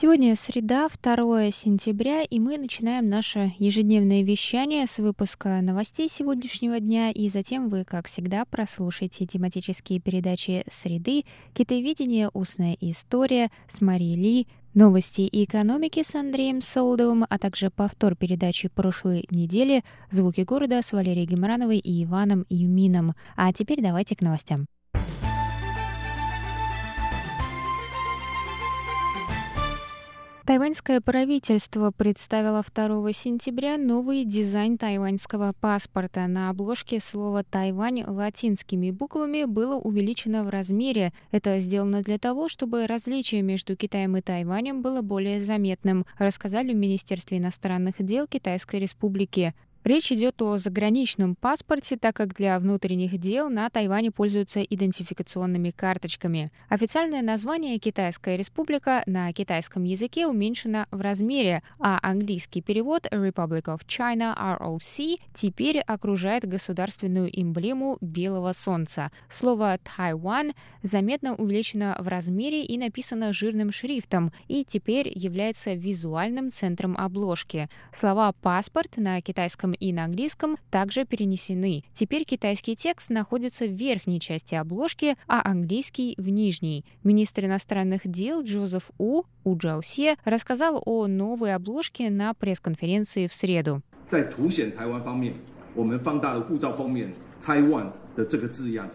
Сегодня среда, 2 сентября, и мы начинаем наше ежедневное вещание с выпуска новостей сегодняшнего дня, и затем вы, как всегда, прослушаете тематические передачи «Среды», «Китоведение. Устная история» с Марией Ли, Новости и экономики с Андреем Солдовым, а также повтор передачи прошлой недели «Звуки города» с Валерией Геморановой и Иваном Юмином. А теперь давайте к новостям. Тайваньское правительство представило 2 сентября новый дизайн тайваньского паспорта. На обложке слово «Тайвань» латинскими буквами было увеличено в размере. Это сделано для того, чтобы различие между Китаем и Тайванем было более заметным, рассказали в Министерстве иностранных дел Китайской Республики. Речь идет о заграничном паспорте, так как для внутренних дел на Тайване пользуются идентификационными карточками. Официальное название «Китайская республика» на китайском языке уменьшено в размере, а английский перевод Republic of China ROC теперь окружает государственную эмблему белого солнца. Слово «Тайван» заметно увеличено в размере и написано жирным шрифтом, и теперь является визуальным центром обложки. Слова «паспорт» на китайском и на английском также перенесены. Теперь китайский текст находится в верхней части обложки, а английский в нижней. Министр иностранных дел Джозеф У У Джаусе рассказал о новой обложке на пресс-конференции в среду. 在凸显台湾方面，我们放大了护照封面 “Taiwan” 的这个字样。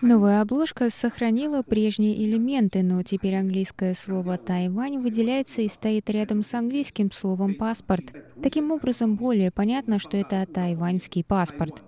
Новая обложка сохранила прежние элементы, но теперь английское слово «Тайвань» выделяется и стоит рядом с английским словом «паспорт». Таким образом, более понятно, что это тайваньский паспорт.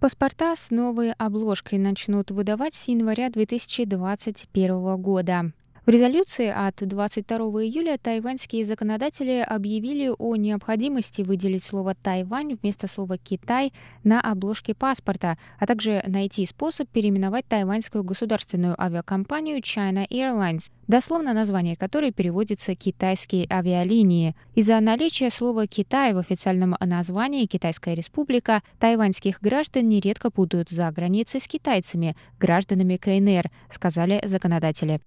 Паспорта с новой обложкой начнут выдавать с января 2021 года. В резолюции от 22 июля тайваньские законодатели объявили о необходимости выделить слово «Тайвань» вместо слова «Китай» на обложке паспорта, а также найти способ переименовать тайваньскую государственную авиакомпанию China Airlines, дословно название которой переводится «китайские авиалинии». Из-за наличия слова «Китай» в официальном названии «Китайская республика» тайваньских граждан нередко путают за границей с китайцами, гражданами КНР, сказали законодатели.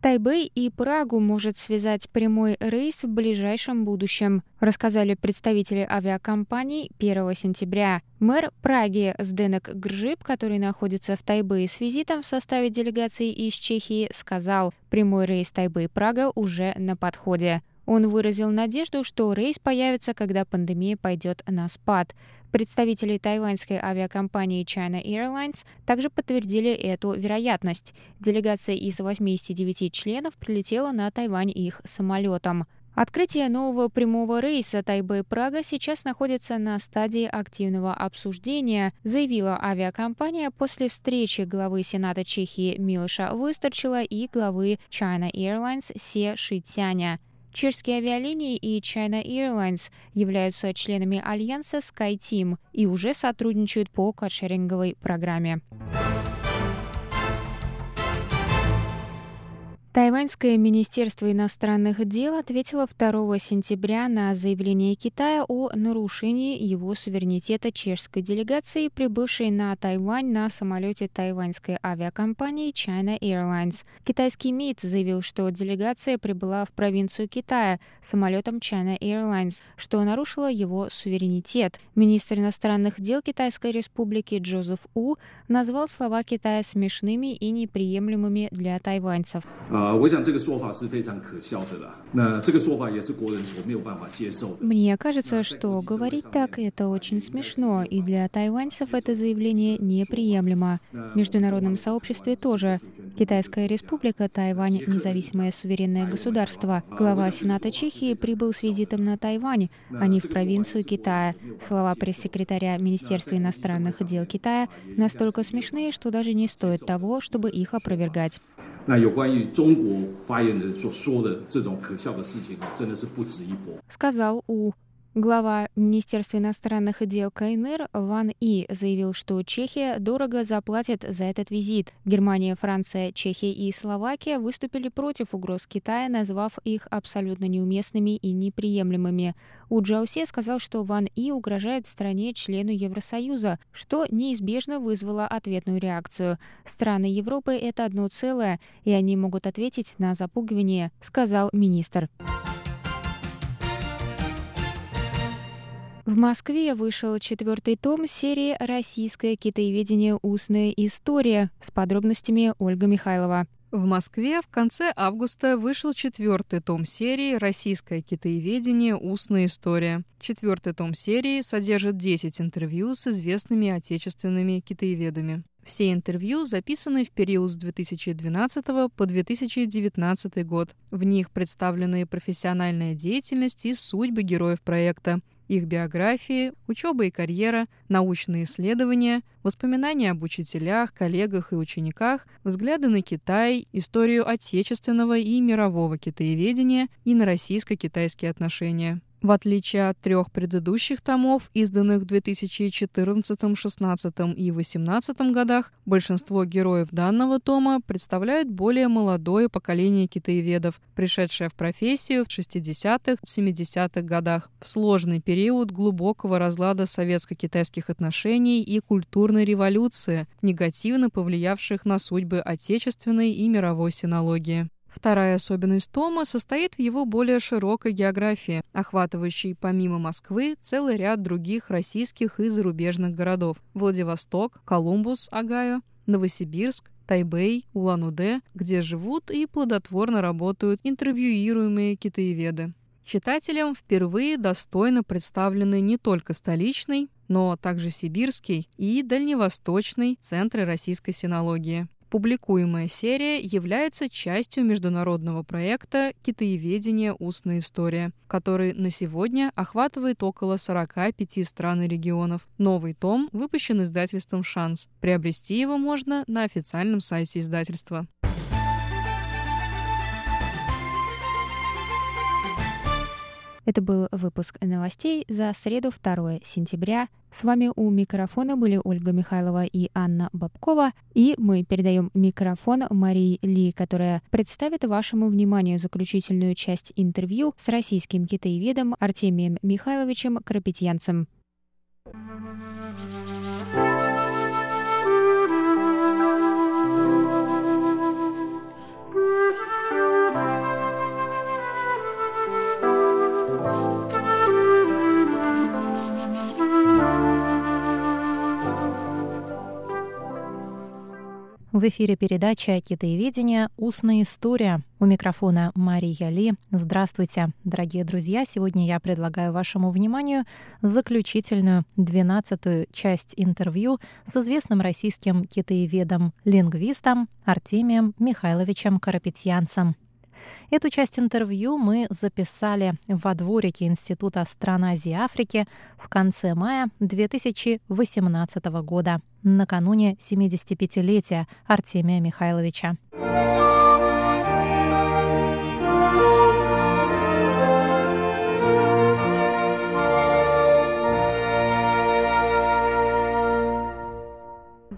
Тайбэй и Прагу может связать прямой рейс в ближайшем будущем, рассказали представители авиакомпаний 1 сентября. Мэр Праги Сденек Гржип, который находится в Тайбэе с визитом в составе делегации из Чехии, сказал, прямой рейс Тайбэй-Прага уже на подходе. Он выразил надежду, что рейс появится, когда пандемия пойдет на спад. Представители тайваньской авиакомпании China Airlines также подтвердили эту вероятность. Делегация из 89 членов прилетела на Тайвань их самолетом. Открытие нового прямого рейса Тайбэй-Прага сейчас находится на стадии активного обсуждения, заявила авиакомпания после встречи главы Сената Чехии Милоша Выстарчила и главы China Airlines Се Шитяня. Чешские авиалинии и China Airlines являются членами альянса SkyTeam и уже сотрудничают по каршеринговой программе. Тайваньское министерство иностранных дел ответило 2 сентября на заявление Китая о нарушении его суверенитета чешской делегации, прибывшей на Тайвань на самолете тайваньской авиакомпании China Airlines. Китайский МИД заявил, что делегация прибыла в провинцию Китая самолетом China Airlines, что нарушило его суверенитет. Министр иностранных дел Китайской республики Джозеф У назвал слова Китая смешными и неприемлемыми для тайваньцев. А, 啊，我想这个说法是非常可笑的啦。那这个说法也是国人所没有办法接受的。Мне кажется, что говорить так это очень смешно, и для тайваньцев это заявление неприемлемо. В международном сообществе тоже. Китайская республика Тайвань — независимое суверенное государство. Глава Сената Чехии прибыл с визитом на Тайвань, а не в провинцию Китая. Слова пресс-секретаря Министерства иностранных дел Китая настолько смешные, что даже не стоит того, чтобы их опровергать. 那有关于中 国发言人所说的这种可笑的事情，真的是不值一驳。Сказал У. Глава Министерства иностранных дел КНР Ван И заявил, что Чехия дорого заплатит за этот визит. Германия, Франция, Чехия и Словакия выступили против угроз Китая, назвав их абсолютно неуместными и неприемлемыми. У Джаусе сказал, что Ван И угрожает стране-члену Евросоюза, что неизбежно вызвало ответную реакцию. Страны Европы — это одно целое, и они могут ответить на запугивание, сказал министр. В Москве вышел четвертый том серии «Российское китаеведение. Устная история» с подробностями Ольга Михайлова. В Москве в конце августа вышел четвертый том серии «Российское китаеведение. Устная история». Четвертый том серии содержит 10 интервью с известными отечественными китаеведами. Все интервью записаны в период с 2012 по 2019 год. В них представлены профессиональная деятельность и судьбы героев проекта, их биографии, учеба и карьера, научные исследования, воспоминания об учителях, коллегах и учениках, взгляды на Китай, историю отечественного и мирового китаеведения и на российско-китайские отношения. В отличие от трех предыдущих томов, изданных в 2014, 2016 и 2018 годах, большинство героев данного тома представляют более молодое поколение китаеведов, пришедшее в профессию в 60-х, 70-х годах, в сложный период глубокого разлада советско-китайских отношений и культурной революции, негативно повлиявших на судьбы отечественной и мировой синологии. Вторая особенность Тома состоит в его более широкой географии, охватывающей помимо Москвы целый ряд других российских и зарубежных городов – Владивосток, Колумбус, Агаю, Новосибирск, Тайбэй, Улан-Удэ, где живут и плодотворно работают интервьюируемые китаеведы. Читателям впервые достойно представлены не только столичный, но также сибирский и дальневосточный центры российской синологии. Публикуемая серия является частью международного проекта «Китаеведение. Устная история», который на сегодня охватывает около 45 стран и регионов. Новый том выпущен издательством «Шанс». Приобрести его можно на официальном сайте издательства. Это был выпуск новостей за среду 2 сентября. С вами у микрофона были Ольга Михайлова и Анна Бабкова. И мы передаем микрофон Марии Ли, которая представит вашему вниманию заключительную часть интервью с российским китаеведом Артемием Михайловичем Крапетьянцем. В эфире передача «Китаеведение. Устная история». У микрофона Мария Ли. Здравствуйте, дорогие друзья. Сегодня я предлагаю вашему вниманию заключительную, двенадцатую часть интервью с известным российским китаеведом-лингвистом Артемием Михайловичем Карапетьянцем. Эту часть интервью мы записали во дворике Института стран Азии и Африки в конце мая 2018 года, накануне 75-летия Артемия Михайловича.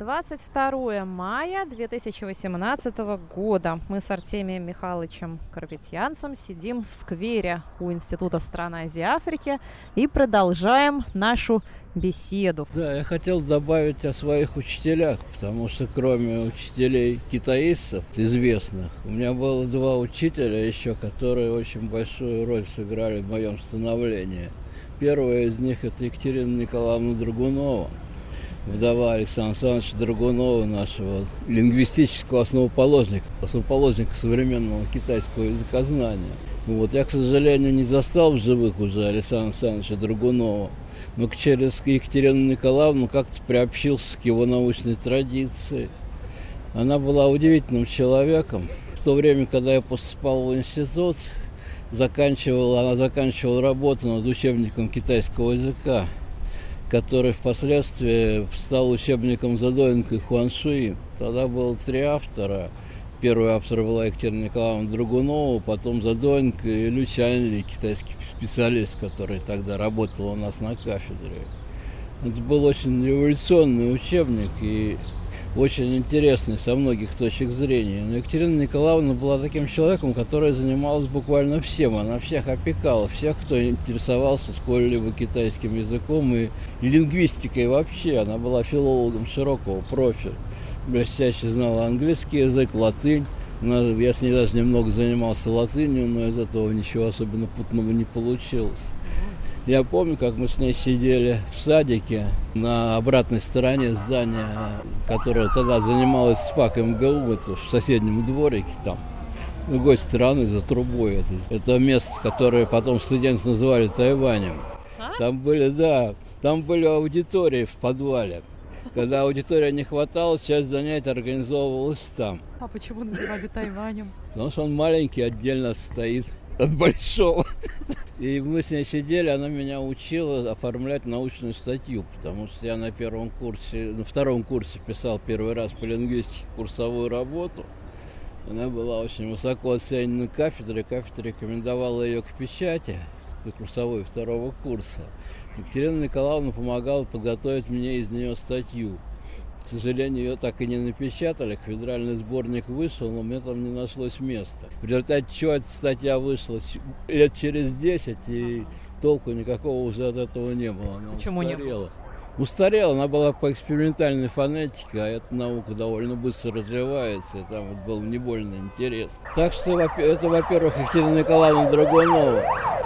22 мая 2018 года. Мы с Артемием Михайловичем Карпетьянцем сидим в сквере у Института стран Азии и Африки и продолжаем нашу беседу. Да, я хотел добавить о своих учителях, потому что кроме учителей китаистов известных, у меня было два учителя еще, которые очень большую роль сыграли в моем становлении. Первая из них это Екатерина Николаевна Драгунова – вдова Александра Александровича Драгунова, нашего лингвистического основоположника, основоположника современного китайского языкознания. Вот. Я, к сожалению, не застал в живых уже Александра Александровича Драгунова, но через Екатерину Николаевну как-то приобщился к его научной традиции. Она была удивительным человеком. В то время, когда я поступал в институт, заканчивала, она заканчивала работу над учебником китайского языка, который впоследствии стал учебником Задоенко и Хуаншуи. Тогда было три автора. Первый автор была Екатерина Николаевна Драгунова, потом Задоенко и Лю Чанли, китайский специалист, который тогда работал у нас на кафедре. Это был очень революционный учебник, и очень интересный со многих точек зрения. Но Екатерина Николаевна была таким человеком, который занималась буквально всем. Она всех опекала, всех, кто интересовался сколь-либо китайским языком и лингвистикой вообще. Она была филологом широкого профиля. Блестяще знала английский язык, латынь. Я с ней даже немного занимался латынью, но из этого ничего особенно путного не получилось. Я помню, как мы с ней сидели в садике на обратной стороне здания, которое тогда занималось ФАК МГУ, это в соседнем дворике там, с другой стороны, за трубой. Это, это место, которое потом студенты называли Тайванем. Там были, да, там были аудитории в подвале. Когда аудитория не хватало, часть занятий организовывалась там. А почему называли Тайванем? Потому что он маленький, отдельно стоит от большого. И мы с ней сидели, она меня учила оформлять научную статью, потому что я на первом курсе, на втором курсе писал первый раз по лингвистике курсовую работу. Она была очень высоко оценена кафедрой, кафедра рекомендовала ее к печати, курсовой второго курса. Екатерина Николаевна помогала подготовить мне из нее статью. К сожалению, ее так и не напечатали. Федеральный сборник вышел, но мне там не нашлось места. В результате чего эта статья вышла лет через 10, и толку никакого уже от этого не было. Она Почему устарела. не было? Устарела, она была по экспериментальной фонетике, а эта наука довольно быстро развивается, и там вот было не больно интересно. Так что это, во-первых, Екатерина Николаевна Драгунова.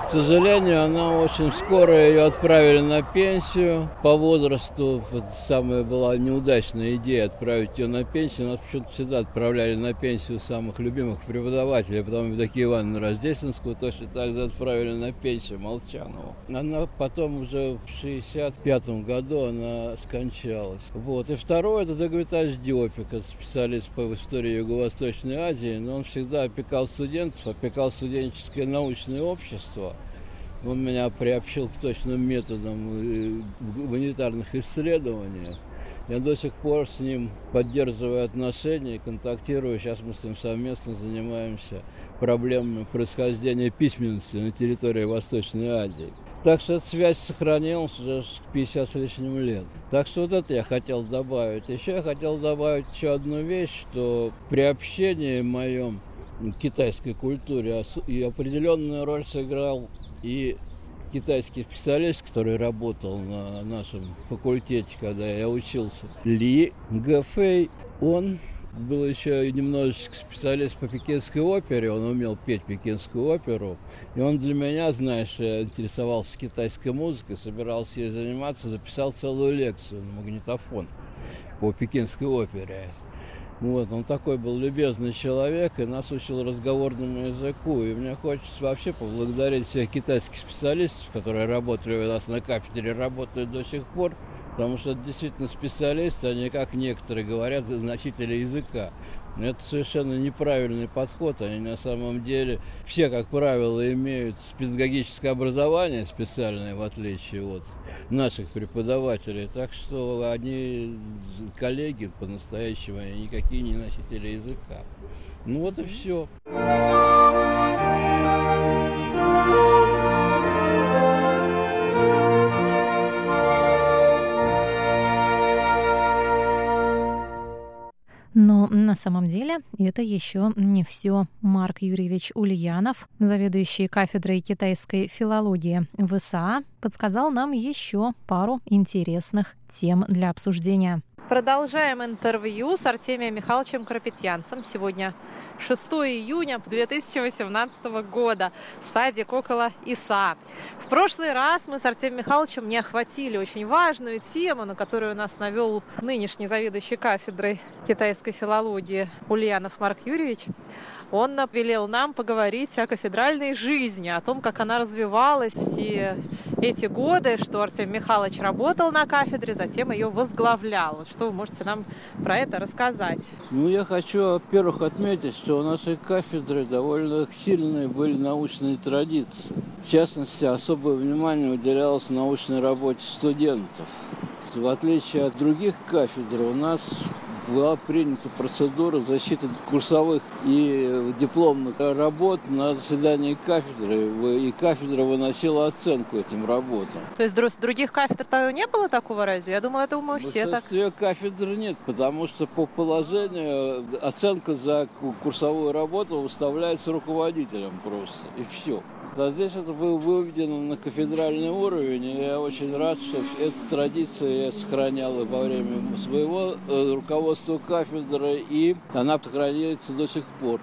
К сожалению, она очень скоро ее отправили на пенсию. По возрасту вот, самая была неудачная идея отправить ее на пенсию. Нас почему-то всегда отправляли на пенсию самых любимых преподавателей. Потом Евдокия Ивановна Рождественскую точно так же отправили на пенсию Молчанову. Она потом уже в 65 году она скончалась. Вот. И второе, это Дагвитаж Диопик, специалист по истории Юго-Восточной Азии. Но он всегда опекал студентов, опекал студенческое научное общество. Он меня приобщил к точным методам гуманитарных исследований. Я до сих пор с ним поддерживаю отношения, контактирую. Сейчас мы с ним совместно занимаемся проблемами происхождения письменности на территории Восточной Азии. Так что эта связь сохранилась уже 50 с лишним лет. Так что вот это я хотел добавить. Еще я хотел добавить еще одну вещь, что при общении моем китайской культуре и определенную роль сыграл и китайский специалист, который работал на нашем факультете, когда я учился, Ли Гафей, он был еще немножечко специалист по пекинской опере, он умел петь пекинскую оперу. И он для меня, знаешь, интересовался китайской музыкой, собирался ей заниматься, записал целую лекцию на магнитофон по пекинской опере. Вот, он такой был любезный человек и нас учил разговорному языку. И мне хочется вообще поблагодарить всех китайских специалистов, которые работали у нас на кафедре, работают до сих пор. Потому что это действительно специалисты, а не как некоторые говорят, носители языка. Но это совершенно неправильный подход. Они на самом деле все, как правило, имеют педагогическое образование специальное, в отличие от наших преподавателей. Так что они коллеги по-настоящему, они никакие не носители языка. Ну вот и все. Но на самом деле это еще не все. Марк Юрьевич Ульянов, заведующий кафедрой китайской филологии в ИСА, подсказал нам еще пару интересных тем для обсуждения. Продолжаем интервью с Артемием Михайловичем Карапетьянцем. Сегодня 6 июня 2018 года. Садик около ИСА. В прошлый раз мы с Артемием Михайловичем не охватили очень важную тему, на которую нас навел нынешний заведующий кафедрой китайской филологии Ульянов Марк Юрьевич он велел нам поговорить о кафедральной жизни, о том, как она развивалась все эти годы, что Артем Михайлович работал на кафедре, затем ее возглавлял. Что вы можете нам про это рассказать? Ну, я хочу, во-первых, отметить, что у нашей кафедры довольно сильные были научные традиции. В частности, особое внимание уделялось научной работе студентов. В отличие от других кафедр, у нас была принята процедура защиты курсовых и дипломных работ на заседании кафедры, и кафедра выносила оценку этим работам. То есть других кафедр не было такого разве? Я думаю, это мы все так. кафедры нет, потому что по положению оценка за курсовую работу выставляется руководителем просто, и все. А здесь это было выведено на кафедральный уровень, и я очень рад, что эту традицию я сохранял во время своего э, руководства кафедры, и она сохраняется до сих пор.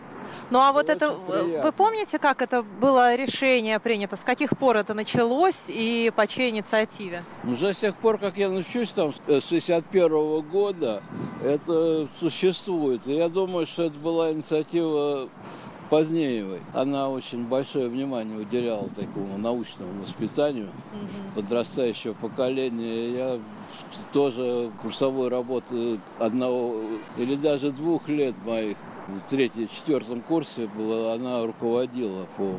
Ну а вот это, приятно. вы помните, как это было решение принято? С каких пор это началось и по чьей инициативе? Уже с тех пор, как я начусь там с 61 -го года, это существует. И я думаю, что это была инициатива Позднеевой. Она очень большое внимание уделяла такому научному воспитанию угу. подрастающего поколения. Я тоже курсовой работы одного или даже двух лет моих в третьем, четвертом курсе была, она руководила по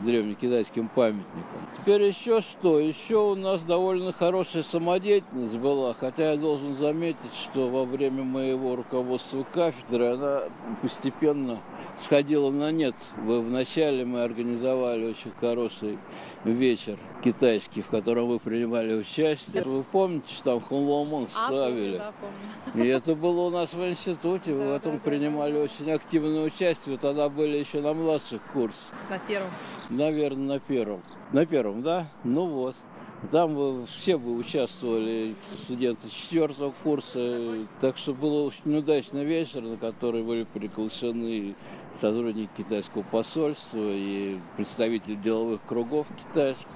древнекитайским памятникам. Теперь еще что? Еще у нас довольно хорошая самодеятельность была, хотя я должен заметить, что во время моего руководства кафедры она постепенно сходила на нет. Вначале мы организовали очень хороший вечер китайский, в котором вы принимали участие. Вы помните, что там Хунломон ставили? А, помню, да, помню. И это было у нас в институте, вы в этом принимали очень активное участие. Тогда были еще на младших курсах. На первом? Наверное, на первом. На первом, да? Ну вот. Там все бы участвовали студенты четвертого курса, так что был очень удачный вечер, на который были приглашены сотрудники китайского посольства и представители деловых кругов китайских.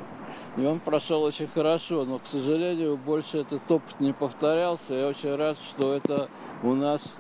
И он прошел очень хорошо, но, к сожалению, больше этот опыт не повторялся. Я очень рад, что это у нас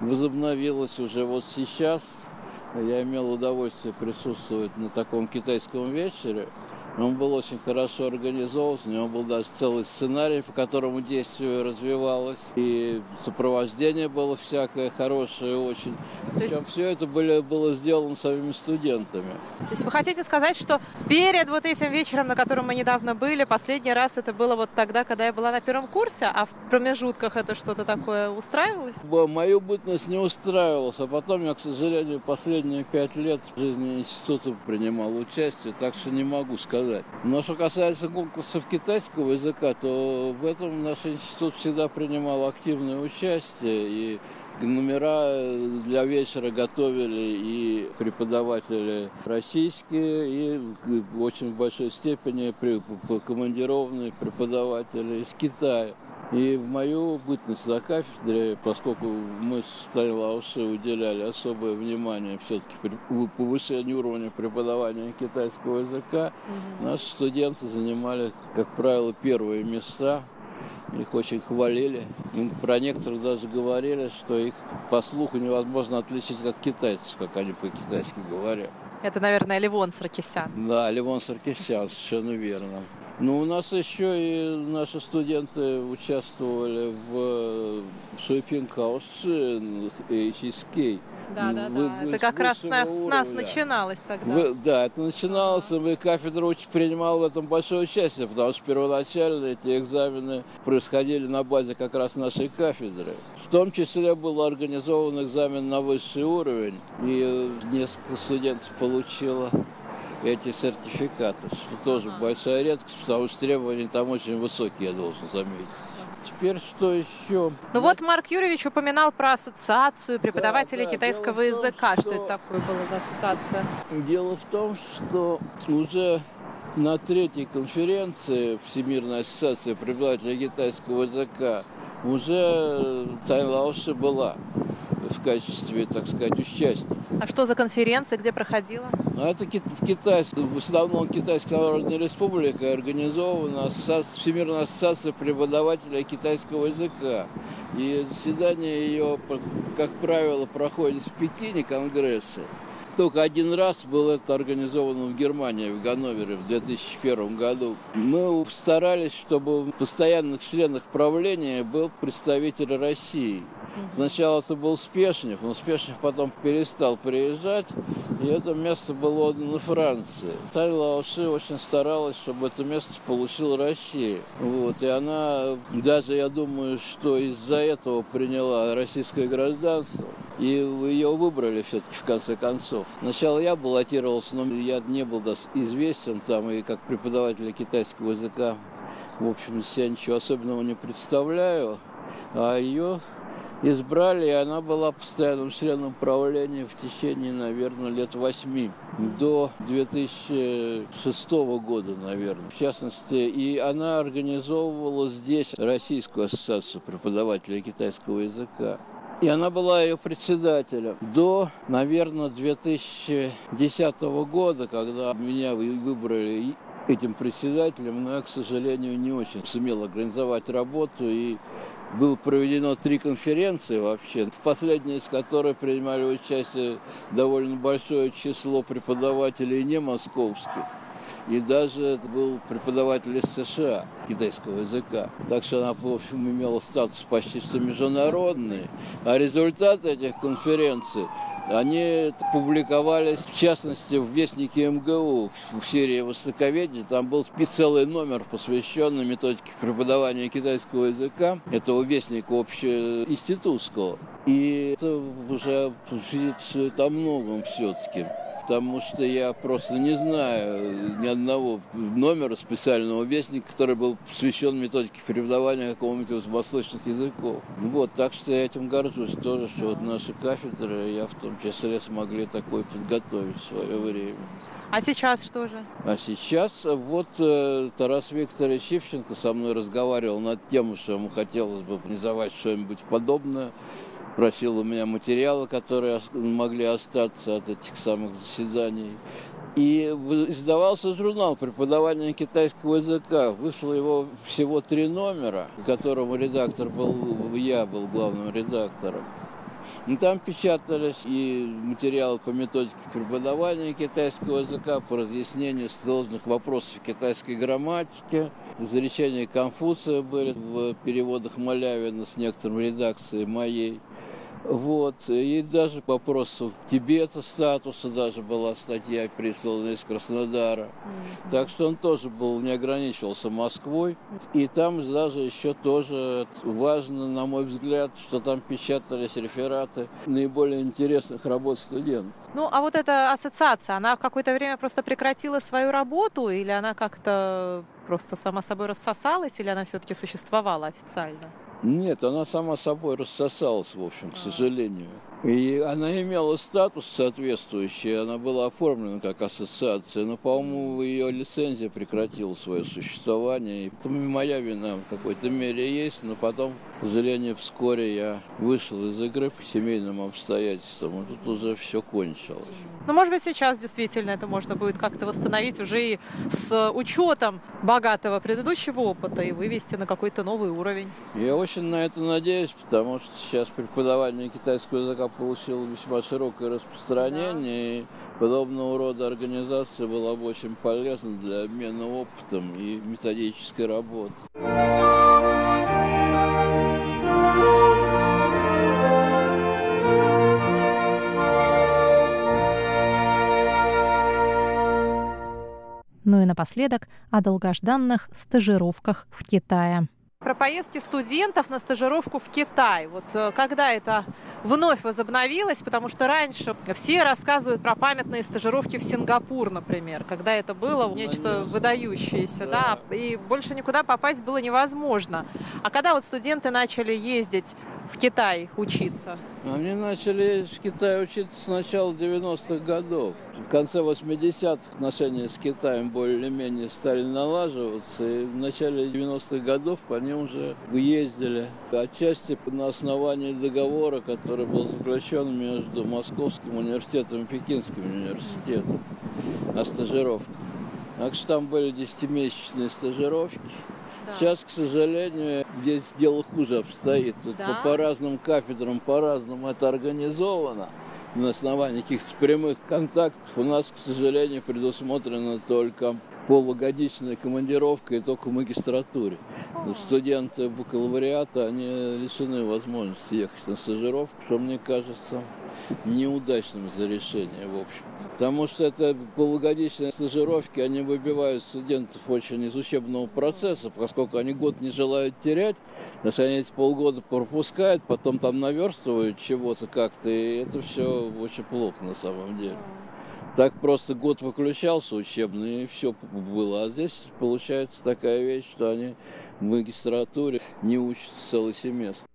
возобновилось уже вот сейчас. Я имел удовольствие присутствовать на таком китайском вечере. Он был очень хорошо организован, у него был даже целый сценарий, по которому действие развивалось, и сопровождение было всякое хорошее очень. Причем есть... все это были, было сделано самими студентами. То есть вы хотите сказать, что перед вот этим вечером, на котором мы недавно были, последний раз это было вот тогда, когда я была на первом курсе, а в промежутках это что-то такое устраивалось? Мою бытность не устраивалась, а потом я, к сожалению, последние пять лет в жизни института принимал участие, так что не могу сказать сказать. Но что касается конкурсов китайского языка, то в этом наш институт всегда принимал активное участие. И номера для вечера готовили и преподаватели российские, и в очень большой степени командированные преподаватели из Китая. И в мою бытность за кафедре, поскольку мы с Лауши уделяли особое внимание все-таки повышению уровня преподавания китайского языка, угу. наши студенты занимали, как правило, первые места. Их очень хвалили. Им про некоторых даже говорили, что их по слуху невозможно отличить от китайцев, как они по-китайски говорят. Это, наверное, Левон Саркисян. Да, Левон Саркисян, совершенно верно. Ну, у нас еще и наши студенты участвовали в Шуйпин Каоши и Чизкей. Да, да, да. Это как раз с нас, с нас начиналось тогда. Вы, да, это начиналось, и мы кафедра принимала в этом большое участие, потому что первоначально эти экзамены происходили на базе как раз нашей кафедры. В том числе был организован экзамен на высший уровень, и несколько студентов получило эти сертификаты, что тоже большая редкость, потому что требования там очень высокие, я должен заметить. Теперь что еще? Ну вот Марк Юрьевич упоминал про ассоциацию преподавателей да, да. китайского том, языка. Что... что это такое было за ассоциация? Дело в том, что уже на третьей конференции Всемирной ассоциации преподавателей китайского языка уже Тайлауши была в качестве, так сказать, участника. А что за конференция, где проходила? Ну, это в Китае, в основном Китайская Народная Республика организована Всемирная ассоциация преподавателей китайского языка. И заседание ее, как правило, проходит в Пекине, конгрессы. Только один раз было это организовано в Германии, в Ганновере в 2001 году. Мы старались, чтобы в постоянных членах правления был представитель России. Сначала это был Спешнев, но Спешнев потом перестал приезжать, и это место было отдано Франции. Тайла Ауши очень старалась, чтобы это место получила Россия. Вот, и она даже, я думаю, что из-за этого приняла российское гражданство. И ее выбрали все-таки в конце концов. Сначала я баллотировался, но я не был известен там и как преподаватель китайского языка. В общем, себя ничего особенного не представляю. А ее избрали, и она была постоянным членом правления в течение, наверное, лет восьми, до 2006 года, наверное, в частности. И она организовывала здесь Российскую ассоциацию преподавателей китайского языка. И она была ее председателем до, наверное, 2010 года, когда меня выбрали этим председателем, но я, к сожалению, не очень сумел организовать работу и было проведено три конференции вообще, в последней из которых принимали участие довольно большое число преподавателей не московских. И даже это был преподаватель из США китайского языка. Так что она, в общем, имела статус почти что международный. А результаты этих конференций они публиковались, в частности, в Вестнике МГУ в серии «Востоковедения». Там был целый номер, посвященный методике преподавания китайского языка, этого Вестника общеинститутского. И это уже о многом все-таки потому что я просто не знаю ни одного номера специального вестника, который был посвящен методике преподавания какого-нибудь из восточных языков. Вот, так что я этим горжусь тоже, что вот наши кафедры, я в том числе смогли такой подготовить в свое время. А сейчас что же? А сейчас вот э, Тарас Викторович Шевченко со мной разговаривал над тем, что ему хотелось бы организовать что-нибудь подобное просил у меня материалы, которые могли остаться от этих самых заседаний. И издавался журнал преподавания китайского языка. Вышло его всего три номера, в котором редактор был, я был главным редактором. И там печатались и материалы по методике преподавания китайского языка, по разъяснению сложных вопросов китайской грамматики. Изречения Конфуция были в переводах Малявина с некоторым редакцией моей. Вот. И даже по вопросу Тибета статуса даже была статья прислана из Краснодара. Mm-hmm. Так что он тоже был, не ограничивался Москвой. И там даже еще тоже важно, на мой взгляд, что там печатались рефераты наиболее интересных работ студентов. Ну, а вот эта ассоциация, она в какое-то время просто прекратила свою работу или она как-то просто сама собой рассосалась, или она все-таки существовала официально? Нет, она сама собой рассосалась, в общем, к сожалению. И она имела статус соответствующий, она была оформлена как ассоциация, но, по-моему, ее лицензия прекратила свое существование. И это моя вина в какой-то мере есть, но потом, к сожалению, вскоре я вышел из игры по семейным обстоятельствам, и тут уже все кончилось. Ну, может быть, сейчас действительно это можно будет как-то восстановить уже и с учетом богатого предыдущего опыта и вывести на какой-то новый уровень. Я очень на это надеюсь, потому что сейчас преподавание китайского языка получил весьма широкое распространение, и подобного рода организация была бы очень полезна для обмена опытом и методической работы. Ну и напоследок о долгожданных стажировках в Китае про поездки студентов на стажировку в Китай. Вот э, когда это вновь возобновилось, потому что раньше все рассказывают про памятные стажировки в Сингапур, например, когда это было нечто выдающееся, да, и больше никуда попасть было невозможно. А когда вот студенты начали ездить в Китай учиться? Они начали в Китае учиться с начала 90-х годов. В конце 80-х отношения с Китаем более-менее стали налаживаться. И в начале 90-х годов они уже выездили. Отчасти на основании договора, который был заключен между Московским университетом и Пекинским университетом о стажировках. Так что там были десятимесячные стажировки. Да. Сейчас, к сожалению, здесь дело хуже обстоит. Тут да? по, по разным кафедрам, по-разному это организовано. На основании каких-то прямых контактов у нас, к сожалению, предусмотрена только полугодичная командировка и только в магистратуре. Студенты бакалавриата, они лишены возможности ехать на стажировку, что мне кажется неудачным за решение, в общем. Потому что это полугодичные стажировки, они выбивают студентов очень из учебного процесса, поскольку они год не желают терять, что они эти полгода пропускают, потом там наверстывают чего-то как-то, и это все очень плохо на самом деле. Так просто год выключался учебный, и все было. А здесь получается такая вещь, что они в магистратуре не учатся целый семестр.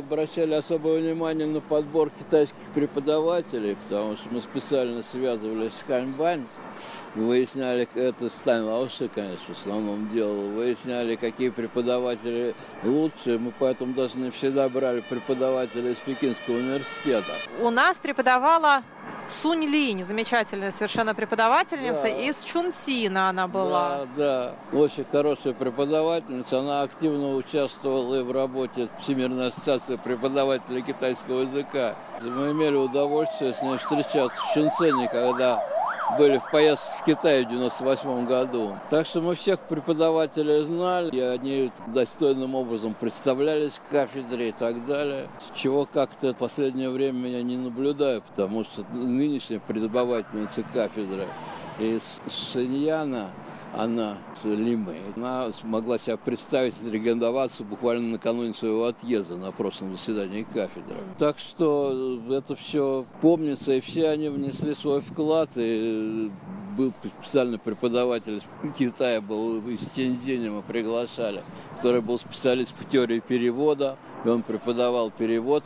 Обращали особое внимание на подбор китайских преподавателей, потому что мы специально связывались с Ханьбань, выясняли, это Стайн Лауши, конечно, в основном делал, выясняли, какие преподаватели лучше, мы поэтому даже не всегда брали преподавателей из Пекинского университета. У нас преподавала Сунь Линь, замечательная совершенно преподавательница, да. из Чунсина она была. Да, да, очень хорошая преподавательница, она активно участвовала и в работе Всемирной ассоциации преподавателей китайского языка. Мы имели удовольствие с ней встречаться в Шэньцзэне, когда были в поездке в Китай в 98 году. Так что мы всех преподавателей знали, и они достойным образом представлялись к кафедре и так далее. С чего как-то в последнее время я не наблюдаю, потому что нынешняя преподавательница кафедры из Шиньяна, она с Лимы. Она смогла себя представить и рекомендоваться буквально накануне своего отъезда на прошлом заседании кафедры. Так что это все помнится, и все они внесли свой вклад, и был специальный преподаватель из Китая, был из Тензиня мы приглашали, который был специалист по теории перевода, и он преподавал перевод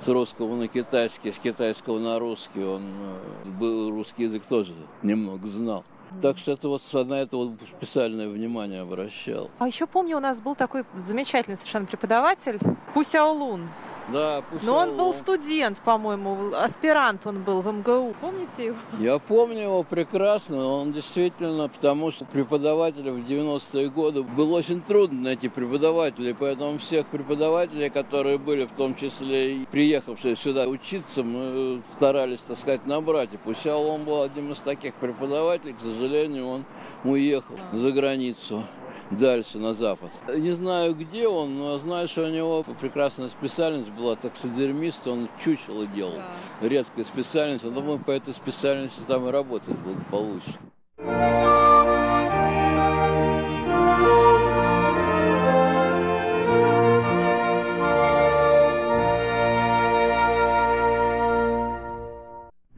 с русского на китайский, с китайского на русский. Он э, был русский язык тоже немного знал. Так что это вот на это вот специальное внимание обращал. А еще помню, у нас был такой замечательный совершенно преподаватель Пусяолун. Да, Но он был студент, по-моему, аспирант он был в МГУ. Помните его? Я помню его прекрасно. Он действительно, потому что преподавателя в 90-е годы было очень трудно найти преподавателей. Поэтому всех преподавателей, которые были, в том числе и приехавшие сюда учиться, мы старались, так сказать, набрать. И Пусял он был одним из таких преподавателей. К сожалению, он уехал за границу дальше, на запад. Не знаю, где он, но знаю, что у него прекрасная специальность была таксидермист, он чучело делал. Да. Редкая специальность, я думаю, по этой специальности там и работает благополучно.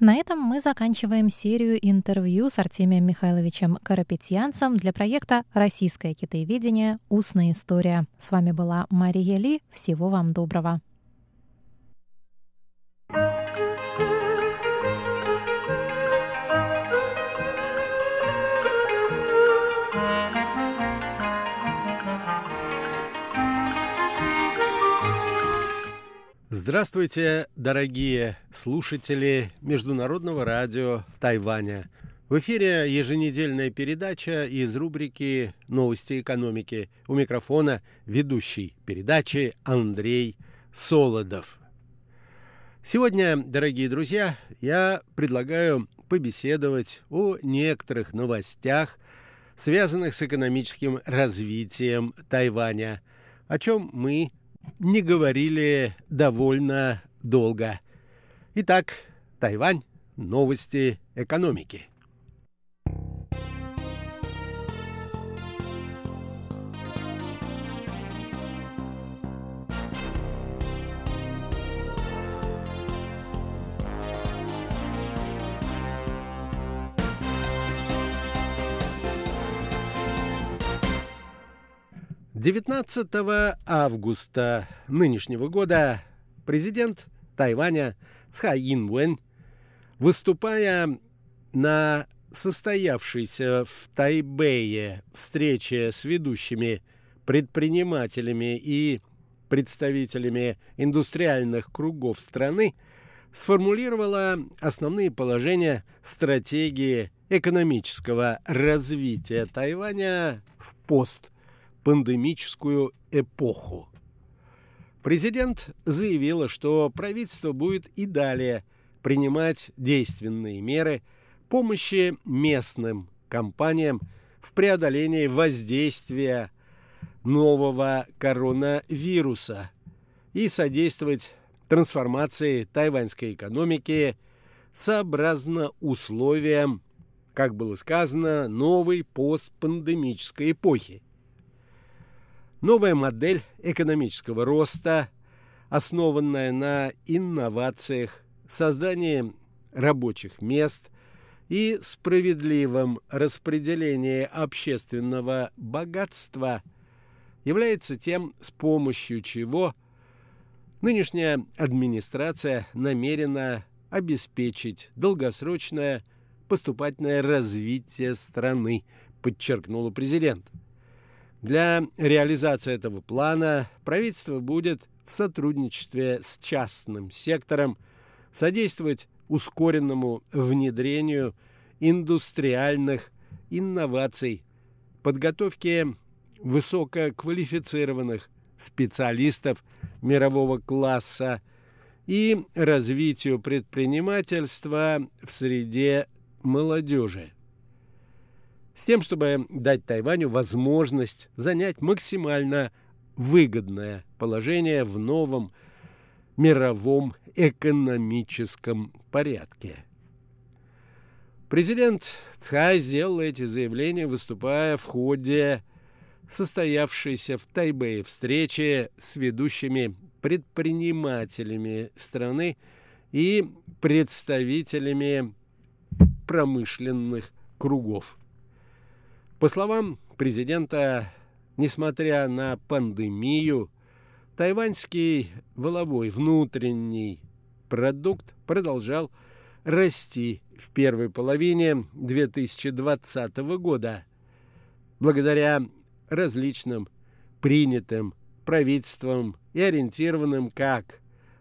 На этом мы заканчиваем серию интервью с Артемием Михайловичем Карапетьянцем для проекта «Российское китаеведение. Устная история». С вами была Мария Ли. Всего вам доброго. Здравствуйте, дорогие слушатели Международного радио Тайваня. В эфире еженедельная передача из рубрики «Новости экономики». У микрофона ведущий передачи Андрей Солодов. Сегодня, дорогие друзья, я предлагаю побеседовать о некоторых новостях, связанных с экономическим развитием Тайваня, о чем мы не говорили довольно долго. Итак, Тайвань. Новости экономики. 19 августа нынешнего года президент Тайваня Цхай Инвэнь, выступая на состоявшейся в Тайбэе встрече с ведущими предпринимателями и представителями индустриальных кругов страны, сформулировала основные положения стратегии экономического развития Тайваня в постпандемическую эпоху. Президент заявила, что правительство будет и далее принимать действенные меры помощи местным компаниям в преодолении воздействия нового коронавируса и содействовать трансформации тайваньской экономики сообразно условиям, как было сказано, новой постпандемической эпохи. Новая модель экономического роста, основанная на инновациях, создании рабочих мест и справедливом распределении общественного богатства, является тем, с помощью чего – Нынешняя администрация намерена обеспечить долгосрочное поступательное развитие страны, подчеркнула президент. Для реализации этого плана правительство будет в сотрудничестве с частным сектором содействовать ускоренному внедрению индустриальных инноваций, подготовке высококвалифицированных специалистов мирового класса и развитию предпринимательства в среде молодежи. С тем, чтобы дать Тайваню возможность занять максимально выгодное положение в новом мировом экономическом порядке. Президент Цхай сделал эти заявления, выступая в ходе состоявшейся в Тайбэе встрече с ведущими предпринимателями страны и представителями промышленных кругов. По словам президента, несмотря на пандемию, тайваньский воловой внутренний продукт продолжал расти в первой половине 2020 года благодаря различным принятым правительством и ориентированным как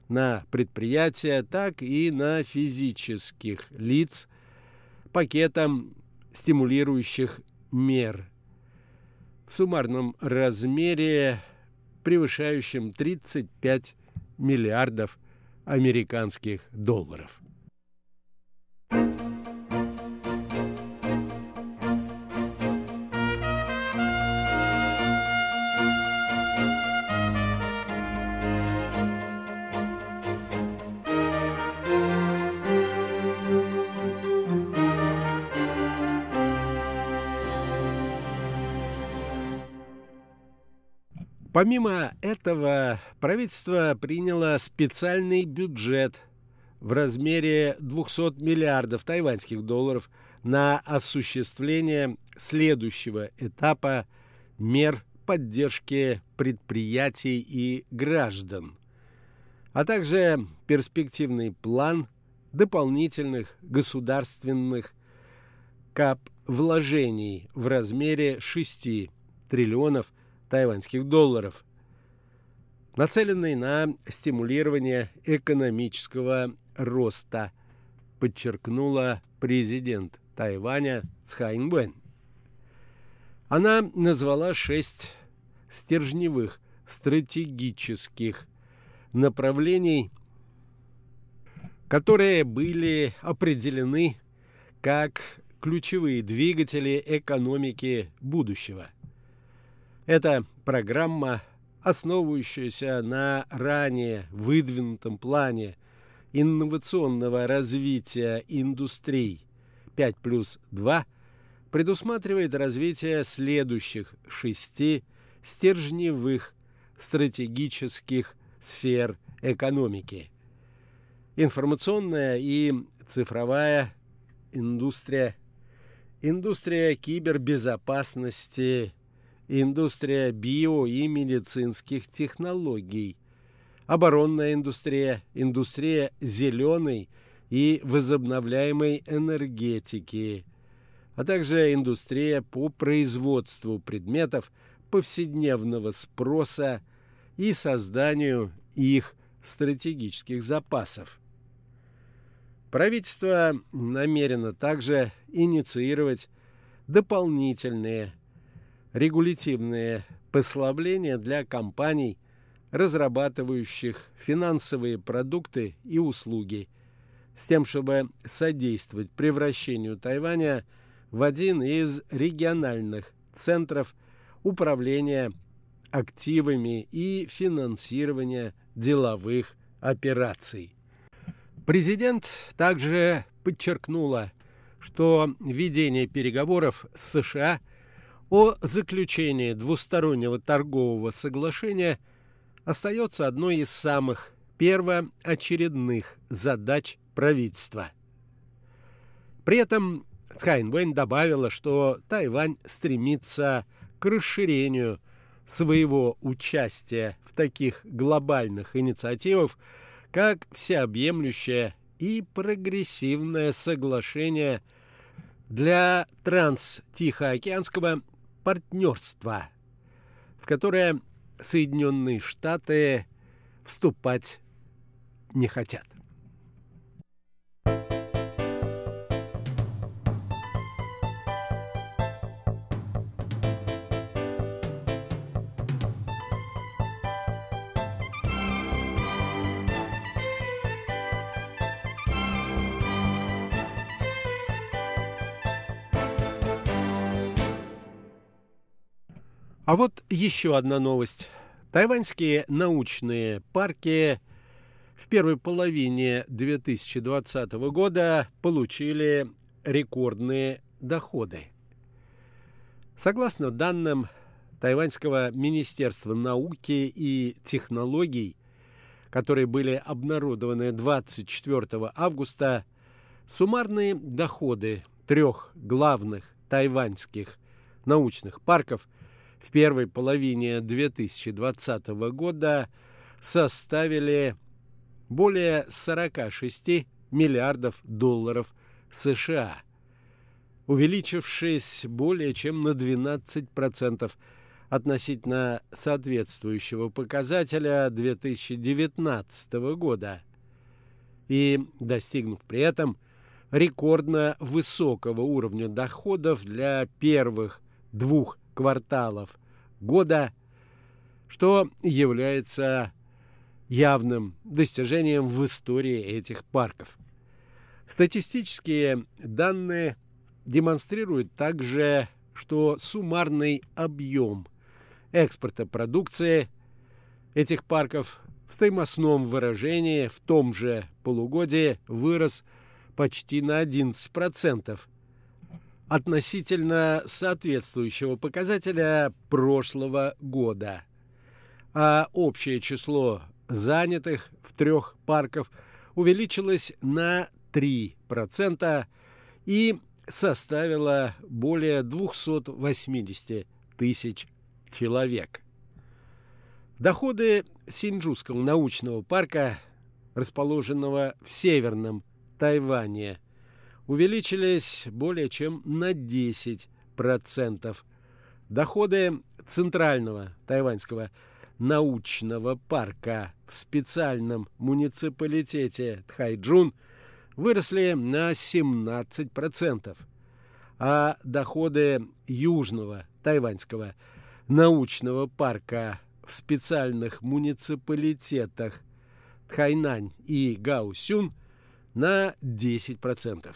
на предприятия, так и на физических лиц пакетом стимулирующих мер в суммарном размере, превышающем 35 миллиардов американских долларов. Помимо этого, правительство приняло специальный бюджет в размере 200 миллиардов тайваньских долларов на осуществление следующего этапа мер поддержки предприятий и граждан, а также перспективный план дополнительных государственных кап вложений в размере 6 триллионов тайваньских долларов, нацеленный на стимулирование экономического роста, подчеркнула президент Тайваня Цхай Инвэнь. Она назвала шесть стержневых стратегических направлений, которые были определены как ключевые двигатели экономики будущего – это программа, основывающаяся на ранее выдвинутом плане инновационного развития индустрий 5 плюс 2, предусматривает развитие следующих шести стержневых стратегических сфер экономики. Информационная и цифровая индустрия, индустрия кибербезопасности индустрия био- и медицинских технологий, оборонная индустрия, индустрия зеленой и возобновляемой энергетики, а также индустрия по производству предметов повседневного спроса и созданию их стратегических запасов. Правительство намерено также инициировать дополнительные регулятивные послабления для компаний, разрабатывающих финансовые продукты и услуги, с тем, чтобы содействовать превращению Тайваня в один из региональных центров управления активами и финансирования деловых операций. Президент также подчеркнула, что ведение переговоров с США о заключении двустороннего торгового соглашения остается одной из самых первоочередных задач правительства. При этом Цхайн Вэнь добавила, что Тайвань стремится к расширению своего участия в таких глобальных инициативах, как всеобъемлющее и прогрессивное соглашение для транс-тихоокеанского партнерства, в которое Соединенные Штаты вступать не хотят. Еще одна новость. Тайваньские научные парки в первой половине 2020 года получили рекордные доходы. Согласно данным Тайваньского министерства науки и технологий, которые были обнародованы 24 августа, суммарные доходы трех главных тайваньских научных парков – в первой половине 2020 года составили более 46 миллиардов долларов США, увеличившись более чем на 12% относительно соответствующего показателя 2019 года и достигнув при этом рекордно высокого уровня доходов для первых двух кварталов года, что является явным достижением в истории этих парков. Статистические данные демонстрируют также, что суммарный объем экспорта продукции этих парков в стоимостном выражении в том же полугодии вырос почти на 11%, относительно соответствующего показателя прошлого года. А общее число занятых в трех парках увеличилось на 3% и составило более 280 тысяч человек. Доходы Синджуского научного парка, расположенного в северном Тайване – увеличились более чем на 10%. Доходы Центрального тайваньского научного парка в специальном муниципалитете Тхайджун выросли на 17%, а доходы Южного тайваньского научного парка в специальных муниципалитетах Тхайнань и Гаусюн на 10%.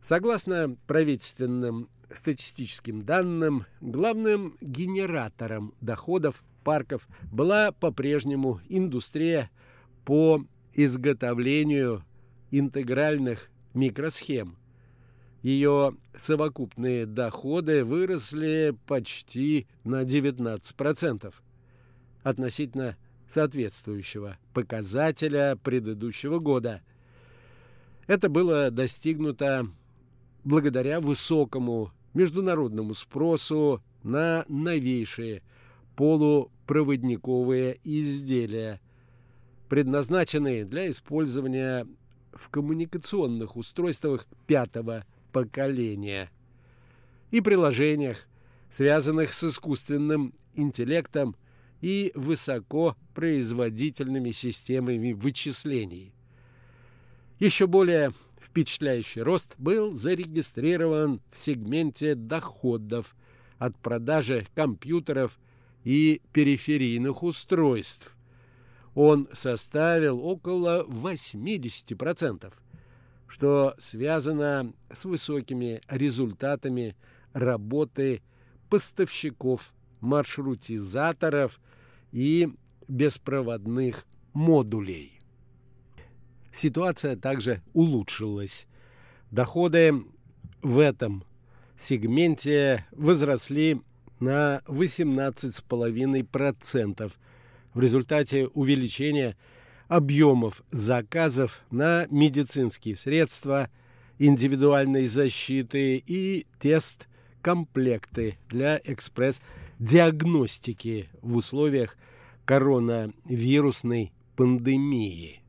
Согласно правительственным статистическим данным, главным генератором доходов парков была по-прежнему индустрия по изготовлению интегральных микросхем. Ее совокупные доходы выросли почти на 19% относительно соответствующего показателя предыдущего года. Это было достигнуто благодаря высокому международному спросу на новейшие полупроводниковые изделия, предназначенные для использования в коммуникационных устройствах пятого поколения и приложениях, связанных с искусственным интеллектом и высокопроизводительными системами вычислений. Еще более впечатляющий рост был зарегистрирован в сегменте доходов от продажи компьютеров и периферийных устройств. Он составил около 80%, что связано с высокими результатами работы поставщиков маршрутизаторов и беспроводных модулей. Ситуация также улучшилась. Доходы в этом сегменте возросли на 18,5% в результате увеличения объемов заказов на медицинские средства, индивидуальной защиты и тест-комплекты для экспресс-диагностики в условиях коронавирусной пандемии.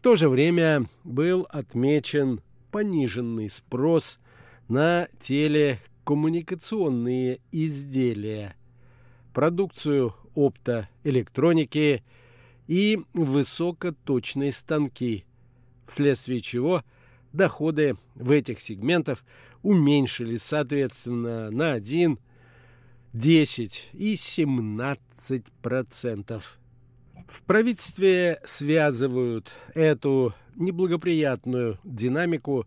В то же время был отмечен пониженный спрос на телекоммуникационные изделия, продукцию оптоэлектроники и высокоточные станки, вследствие чего доходы в этих сегментах уменьшились соответственно на 1, 10 и 17 процентов. В правительстве связывают эту неблагоприятную динамику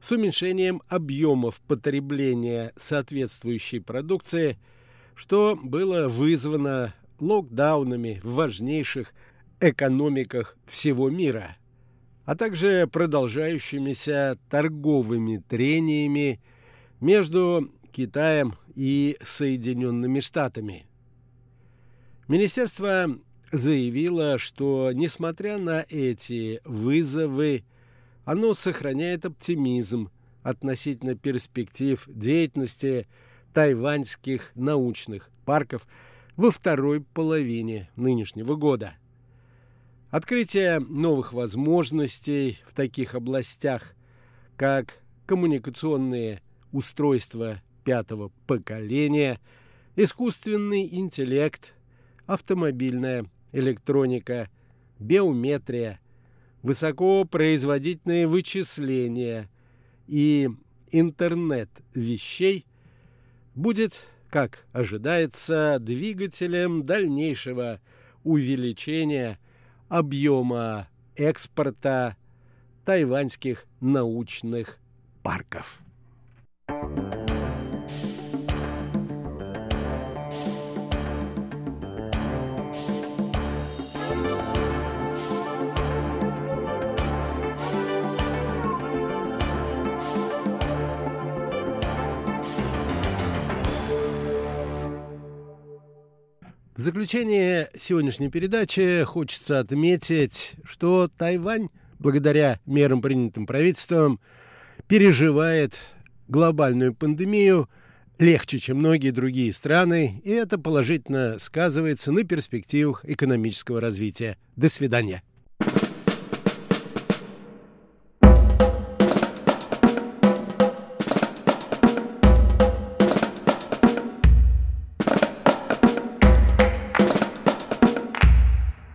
с уменьшением объемов потребления соответствующей продукции, что было вызвано локдаунами в важнейших экономиках всего мира, а также продолжающимися торговыми трениями между Китаем и Соединенными Штатами. Министерство заявило, что, несмотря на эти вызовы, оно сохраняет оптимизм относительно перспектив деятельности тайваньских научных парков во второй половине нынешнего года. Открытие новых возможностей в таких областях, как коммуникационные устройства пятого поколения, искусственный интеллект, автомобильная электроника, биометрия, высокопроизводительные вычисления и интернет вещей будет, как ожидается, двигателем дальнейшего увеличения объема экспорта тайваньских научных парков. В заключение сегодняшней передачи хочется отметить, что Тайвань, благодаря мерам, принятым правительством, переживает глобальную пандемию легче, чем многие другие страны, и это положительно сказывается на перспективах экономического развития. До свидания.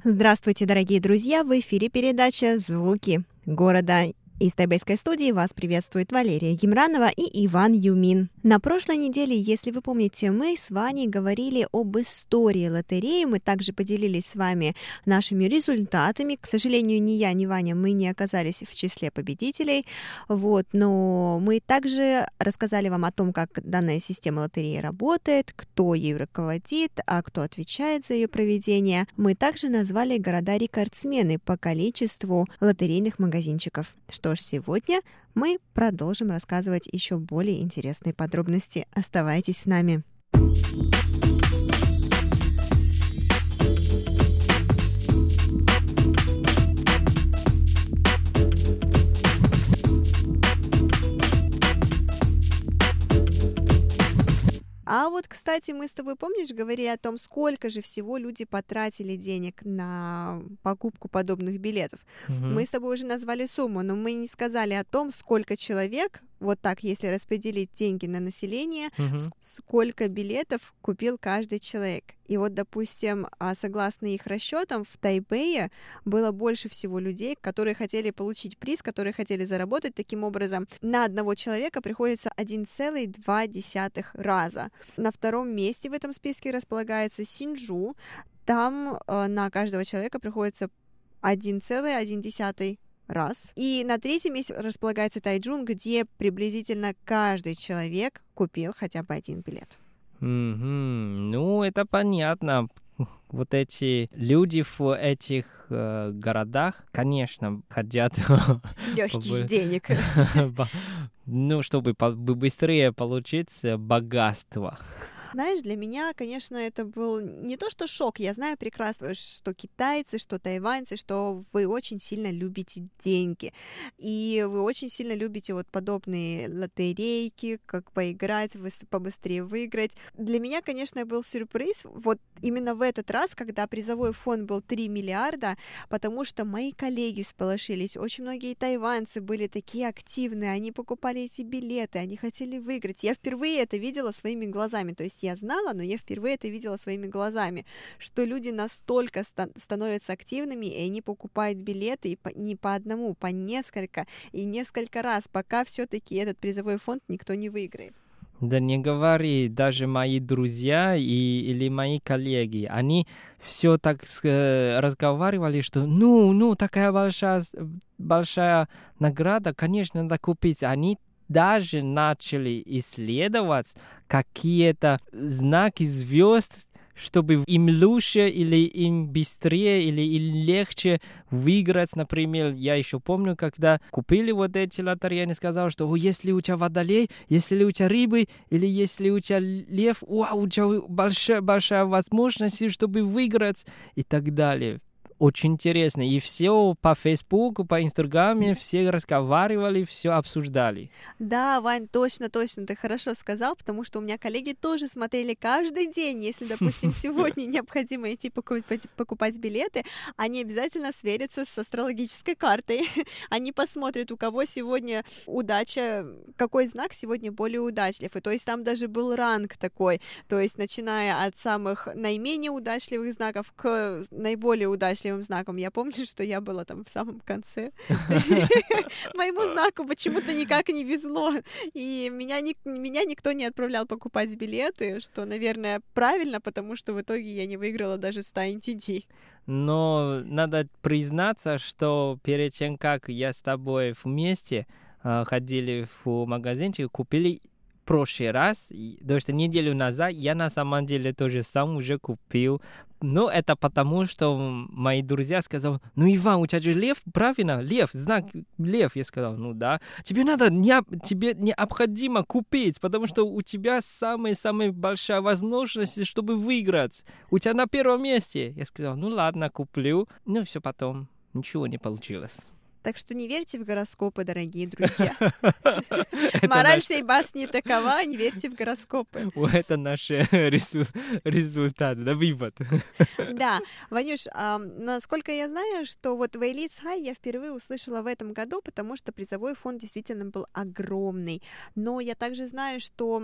Здравствуйте, дорогие друзья! В эфире передача «Звуки города». Из тайбэйской студии вас приветствует Валерия Гимранова и Иван Юмин. На прошлой неделе, если вы помните, мы с Ваней говорили об истории лотереи. Мы также поделились с вами нашими результатами. К сожалению, ни я, ни Ваня, мы не оказались в числе победителей. Вот, но мы также рассказали вам о том, как данная система лотереи работает, кто ей руководит, а кто отвечает за ее проведение. Мы также назвали города-рекордсмены по количеству лотерейных магазинчиков. Что ж, сегодня мы продолжим рассказывать еще более интересные подробности. Оставайтесь с нами. А вот, кстати, мы с тобой, помнишь, говорили о том, сколько же всего люди потратили денег на покупку подобных билетов. Мгм. Мы с тобой уже назвали сумму, но мы не сказали о том, сколько человек, вот так, если распределить деньги на население, ск- сколько билетов купил каждый человек. И вот, допустим, а, согласно их расчетам, в Тайбэе было больше всего людей, которые хотели получить приз, которые хотели заработать таким образом. На одного человека приходится 1,2 раза. На втором месте в этом списке располагается Синджу. Там э, на каждого человека приходится 1,1 раз. И на третьем месте располагается Тайджун, где приблизительно каждый человек купил хотя бы один билет. Мгм. Ну, это понятно. Вот эти люди в этих э, городах, конечно, хотят... Лёгких побы- денег. Ну, чтобы быстрее получить э, богатство. Знаешь, для меня, конечно, это был не то что шок, я знаю прекрасно, что китайцы, что тайваньцы, что вы очень сильно любите деньги, и вы очень сильно любите вот подобные лотерейки, как поиграть, выс- побыстрее выиграть. Для меня, конечно, был сюрприз вот именно в этот раз, когда призовой фонд был 3 миллиарда, потому что мои коллеги всполошились, очень многие тайваньцы были такие активные, они покупали эти билеты, они хотели выиграть. Я впервые это видела своими глазами, то есть я знала, но я впервые это видела своими глазами, что люди настолько ста- становятся активными, и они покупают билеты и по- не по одному, по несколько, и несколько раз, пока все-таки этот призовой фонд никто не выиграет. Да не говори, даже мои друзья и, или мои коллеги, они все так э, разговаривали, что ну, ну, такая большая, большая награда, конечно, надо купить. Они даже начали исследовать какие-то знаки звезд, чтобы им лучше или им быстрее или им легче выиграть, например, я еще помню, когда купили вот эти лотереи, они сказали, что «О, если у тебя водолей, если у тебя рыбы, или если у тебя лев, вау, у тебя большая, большая возможность, чтобы выиграть и так далее. Очень интересно. И все по Фейсбуку, по Инстаграме, все разговаривали, все обсуждали. Да, Вань, точно, точно, ты хорошо сказал, потому что у меня коллеги тоже смотрели каждый день. Если, допустим, сегодня необходимо идти покупать, покупать билеты, они обязательно сверятся с астрологической картой. Они посмотрят, у кого сегодня удача, какой знак сегодня более удачлив. И то есть там даже был ранг такой, то есть начиная от самых наименее удачливых знаков к наиболее удачливым знакам. Я помню, что я была там в самом конце. Моему знаку почему-то никак не везло. И меня, меня никто не отправлял покупать билеты, что, наверное, правильно, потому что в итоге я не выиграла даже 100 NTD. Но надо признаться, что перед тем, как я с тобой вместе э, ходили в магазинчик, купили прошлый раз, то есть неделю назад, я на самом деле тоже сам уже купил. Но это потому, что мои друзья сказали, ну, Иван, у тебя же лев, правильно? Лев, знак лев. Я сказал, ну да. Тебе надо, не, тебе необходимо купить, потому что у тебя самая-самая большая возможность, чтобы выиграть. У тебя на первом месте. Я сказал, ну ладно, куплю. Ну, все потом. Ничего не получилось. Так что не верьте в гороскопы, дорогие друзья. Мораль наш- сей басни такова, не верьте в гороскопы. Это наш э, резу- результат, да, вывод. Да, Ванюш, насколько я знаю, что вот Вейлит Хай я впервые услышала в этом году, потому что призовой фонд действительно был огромный. Но я также знаю, что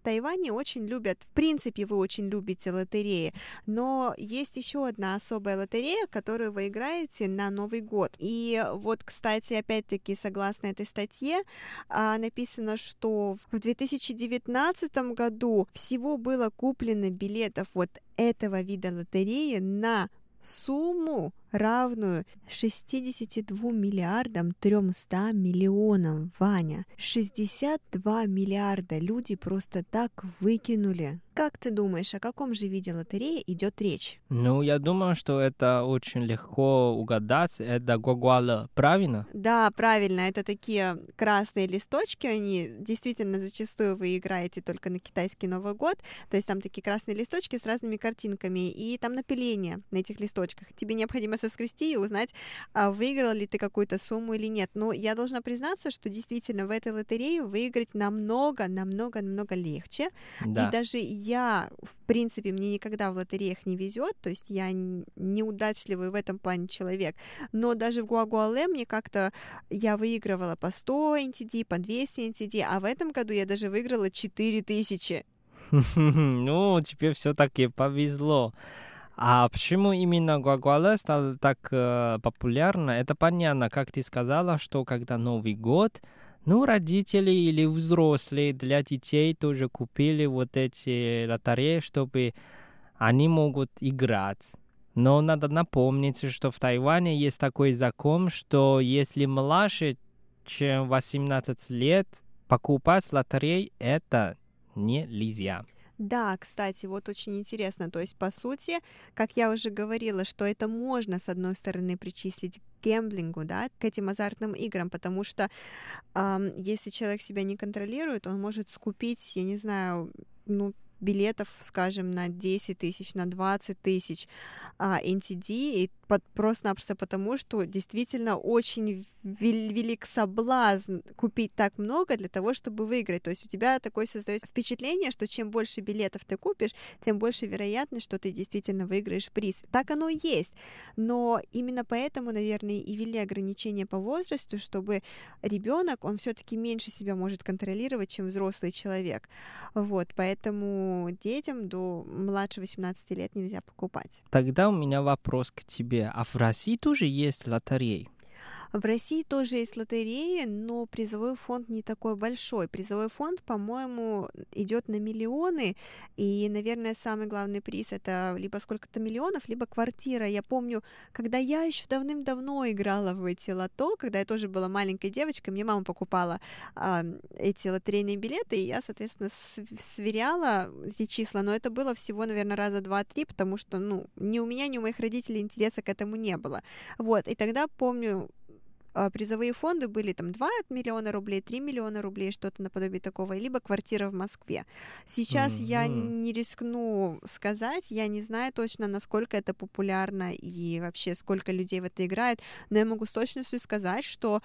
Тайване очень любят, в принципе, вы очень любите лотереи, но есть еще одна особая лотерея, которую вы играете на Новый год. И вот, кстати, опять-таки, согласно этой статье, а, написано, что в 2019 году всего было куплено билетов вот этого вида лотереи на сумму, равную 62 миллиардам 300 миллионам, Ваня. 62 миллиарда люди просто так выкинули. Как ты думаешь, о каком же виде лотереи идет речь? Ну, я думаю, что это очень легко угадать. Это гуагуала, правильно? Да, правильно, это такие красные листочки, они действительно зачастую вы играете только на китайский Новый год, то есть там такие красные листочки с разными картинками, и там напыление на этих листочках. Тебе необходимо соскрести и узнать, а, выиграл ли ты какую-то сумму или нет. Но я должна признаться, что действительно в этой лотерее выиграть намного, намного, намного легче. Да. И даже я, в принципе, мне никогда в лотереях не везет, то есть я неудачливый в этом плане человек. Но даже в Гуагуале мне как-то я выигрывала по 100 NTD, по 200 NTD, а в этом году я даже выиграла 4000. Ну, тебе все-таки повезло. А почему именно Гуагуале стал так э, популярно? Это понятно, как ты сказала, что когда Новый год, ну, родители или взрослые для детей тоже купили вот эти лотереи, чтобы они могут играть. Но надо напомнить, что в Тайване есть такой закон, что если младше, чем 18 лет, покупать лотерей это нельзя. Да, кстати, вот очень интересно. То есть, по сути, как я уже говорила, что это можно, с одной стороны, причислить к гемблингу, да, к этим азартным играм, потому что эм, если человек себя не контролирует, он может скупить, я не знаю, ну, билетов, скажем, на 10 тысяч, на 20 тысяч а, NTD, и под, просто-напросто потому, что действительно очень вел, велик соблазн купить так много для того, чтобы выиграть. То есть у тебя такое создается впечатление, что чем больше билетов ты купишь, тем больше вероятность, что ты действительно выиграешь приз. Так оно и есть. Но именно поэтому, наверное, и ввели ограничения по возрасту, чтобы ребенок, он все-таки меньше себя может контролировать, чем взрослый человек. Вот, поэтому детям до младше 18 лет нельзя покупать. Тогда у меня вопрос к тебе а в России тоже есть лотереи? В России тоже есть лотереи, но призовой фонд не такой большой. Призовой фонд, по-моему, идет на миллионы, и, наверное, самый главный приз это либо сколько-то миллионов, либо квартира. Я помню, когда я еще давным-давно играла в эти лото, когда я тоже была маленькой девочкой, мне мама покупала а, эти лотерейные билеты, и я, соответственно, сверяла эти числа, но это было всего, наверное, раза два-три, потому что, ну, ни у меня, ни у моих родителей интереса к этому не было. Вот, и тогда помню, призовые фонды были там 2 миллиона рублей, 3 миллиона рублей, что-то наподобие такого, либо квартира в Москве. Сейчас mm-hmm. я не рискну сказать, я не знаю точно, насколько это популярно и вообще сколько людей в это играют, но я могу с точностью сказать, что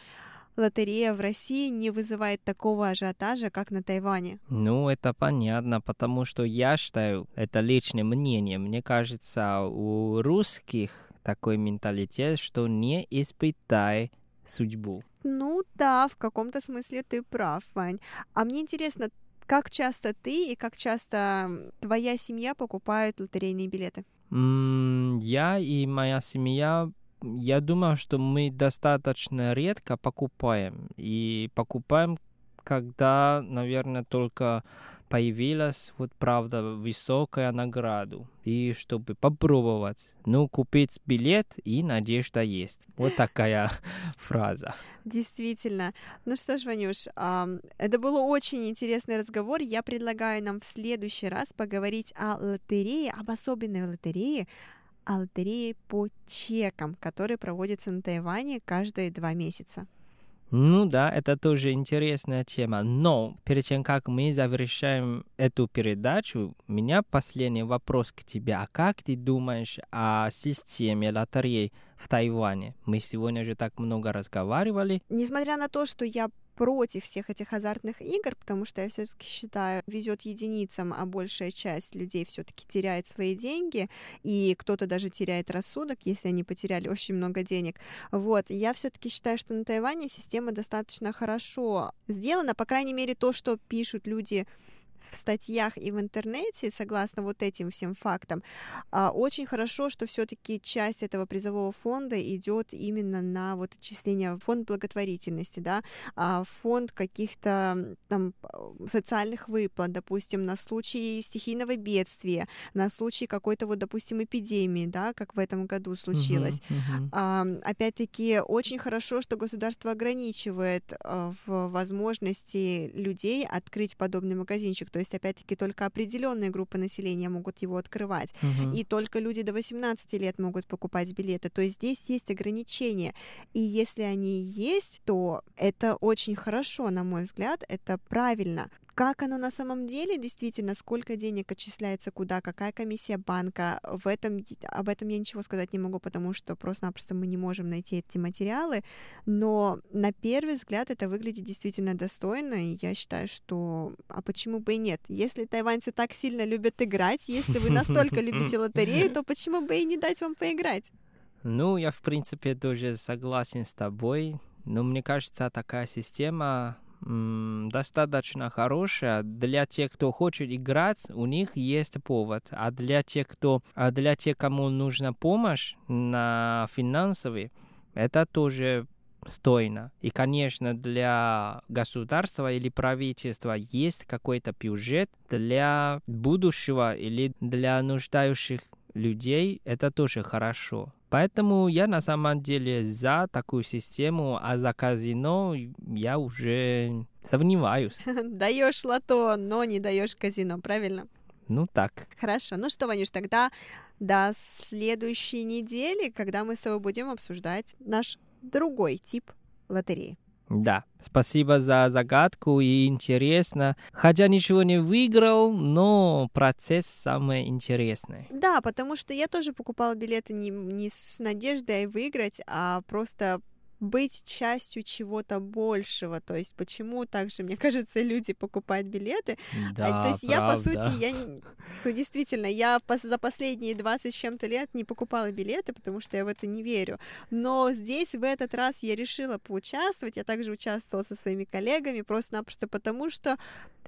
лотерея в России не вызывает такого ажиотажа, как на Тайване? Ну, это понятно, потому что я считаю, это личное мнение, мне кажется, у русских такой менталитет, что не испытай судьбу. Ну да, в каком-то смысле ты прав, Вань. А мне интересно, как часто ты и как часто твоя семья покупают лотерейные билеты? Mm, я и моя семья, я думаю, что мы достаточно редко покупаем. И покупаем, когда, наверное, только появилась вот правда высокая награда. И чтобы попробовать, ну, купить билет и надежда есть. Вот такая фраза. Действительно. Ну что ж, Ванюш, это был очень интересный разговор. Я предлагаю нам в следующий раз поговорить о лотерее, об особенной лотерее, о лотерее по чекам, которые проводятся на Тайване каждые два месяца. Ну да, это тоже интересная тема. Но перед тем, как мы завершаем эту передачу, у меня последний вопрос к тебе. А как ты думаешь о системе лотерей в Тайване? Мы сегодня же так много разговаривали. Несмотря на то, что я против всех этих азартных игр, потому что я все-таки считаю, везет единицам, а большая часть людей все-таки теряет свои деньги, и кто-то даже теряет рассудок, если они потеряли очень много денег. Вот, я все-таки считаю, что на Тайване система достаточно хорошо сделана, по крайней мере, то, что пишут люди в статьях и в интернете, согласно вот этим всем фактам, а, очень хорошо, что все-таки часть этого призового фонда идет именно на вот отчисление в фонд благотворительности, да, а, фонд каких-то там социальных выплат, допустим, на случай стихийного бедствия, на случай какой-то вот, допустим, эпидемии, да, как в этом году случилось. Uh-huh, uh-huh. Опять-таки, очень хорошо, что государство ограничивает в возможности людей открыть подобный магазинчик. То есть, опять-таки, только определенные группы населения могут его открывать. Угу. И только люди до 18 лет могут покупать билеты. То есть здесь есть ограничения. И если они есть, то это очень хорошо, на мой взгляд, это правильно. Как оно на самом деле, действительно, сколько денег отчисляется куда, какая комиссия банка, в этом, об этом я ничего сказать не могу, потому что просто-напросто мы не можем найти эти материалы, но на первый взгляд это выглядит действительно достойно, и я считаю, что, а почему бы и нет? Если тайваньцы так сильно любят играть, если вы настолько любите лотерею, то почему бы и не дать вам поиграть? Ну, я, в принципе, тоже согласен с тобой, но мне кажется, такая система достаточно хорошая для тех, кто хочет играть, у них есть повод, а для тех, кто, а для тех, кому нужна помощь на финансовый, это тоже стойно. И, конечно, для государства или правительства есть какой-то бюджет для будущего или для нуждающих людей, это тоже хорошо. Поэтому я на самом деле за такую систему, а за казино я уже сомневаюсь. Даешь лото, но не даешь казино, правильно? Ну так. Хорошо. Ну что, Ванюш, тогда до следующей недели, когда мы с тобой будем обсуждать наш другой тип лотереи. Да, спасибо за загадку и интересно. Хотя ничего не выиграл, но процесс самый интересный. Да, потому что я тоже покупала билеты не, не с надеждой выиграть, а просто быть частью чего-то большего. То есть почему также, мне кажется, люди покупают билеты. Да, То есть правда. я, по сути, я, то действительно, я за последние 20 с чем-то лет не покупала билеты, потому что я в это не верю. Но здесь в этот раз я решила поучаствовать. Я также участвовала со своими коллегами, просто-напросто потому, что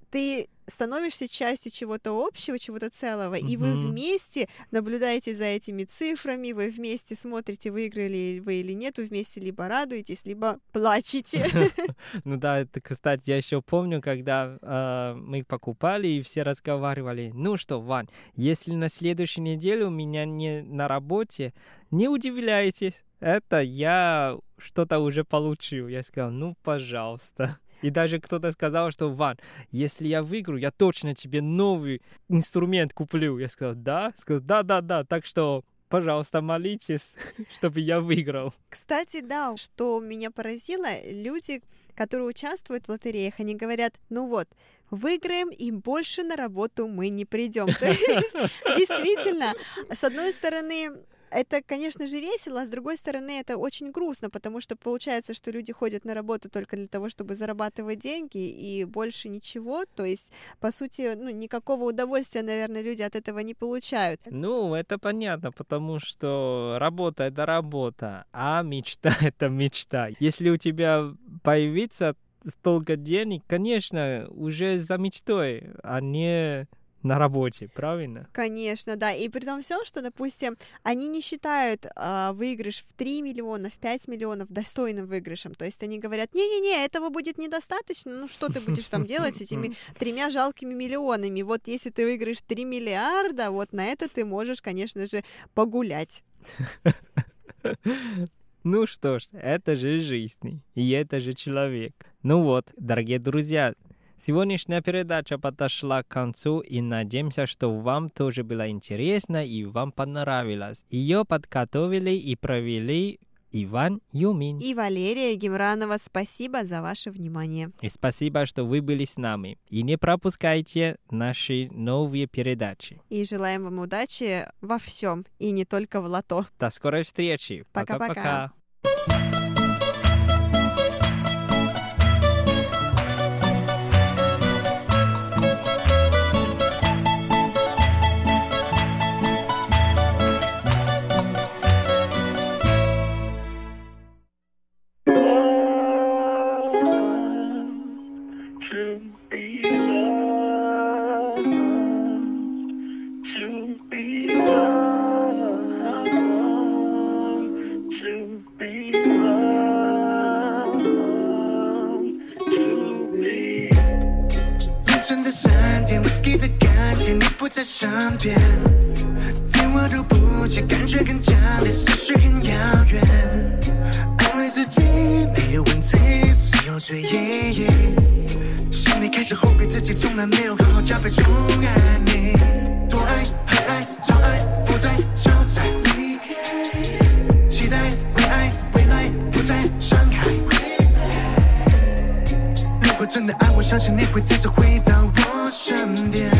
ты становишься частью чего-то общего, чего-то целого, mm-hmm. и вы вместе наблюдаете за этими цифрами, вы вместе смотрите, выиграли вы или нет, вы вместе либо радуетесь, либо плачете. Ну да, это, кстати, я еще помню, когда э, мы покупали и все разговаривали. Ну что, Вань, если на следующей неделе у меня не на работе, не удивляйтесь, это я что-то уже получил. Я сказал, ну пожалуйста. И даже кто-то сказал, что, Ван, если я выиграю, я точно тебе новый инструмент куплю. Я сказал, да? Сказал, да-да-да, так что пожалуйста, молитесь, чтобы я выиграл. Кстати, да, что меня поразило, люди, которые участвуют в лотереях, они говорят, ну вот, выиграем и больше на работу мы не придем. Действительно, с одной стороны, это, конечно же, весело, а с другой стороны, это очень грустно, потому что получается, что люди ходят на работу только для того, чтобы зарабатывать деньги, и больше ничего. То есть, по сути, ну, никакого удовольствия, наверное, люди от этого не получают. Ну, это понятно, потому что работа — это работа, а мечта — это мечта. Если у тебя появится столько денег, конечно, уже за мечтой, а не на работе, правильно? Конечно, да. И при том всем, что, допустим, они не считают э, выигрыш в 3 миллиона, в 5 миллионов достойным выигрышем. То есть они говорят, не-не-не, этого будет недостаточно, ну что ты будешь там делать с этими тремя жалкими миллионами? Вот если ты выиграешь 3 миллиарда, вот на это ты можешь, конечно же, погулять. Ну что ж, это же жизнь, и это же человек. Ну вот, дорогие друзья, Сегодняшняя передача подошла к концу и надеемся, что вам тоже было интересно и вам понравилось. Ее подготовили и провели Иван Юмин и Валерия Гемранова. Спасибо за ваше внимание. И спасибо, что вы были с нами. И не пропускайте наши новые передачи. И желаем вам удачи во всем, и не только в лото. До скорой встречи. Пока-пока. 身边，怎么都不见，感觉更加烈，思绪很遥远。安慰自己，没有问题，只有追忆。心里开始后悔自己从来没有好好加倍宠爱你。多爱，很爱，超爱，负债，超载，离开。期待，未爱，未来不再伤害。如果真的爱我。相信你会再次回到我身边，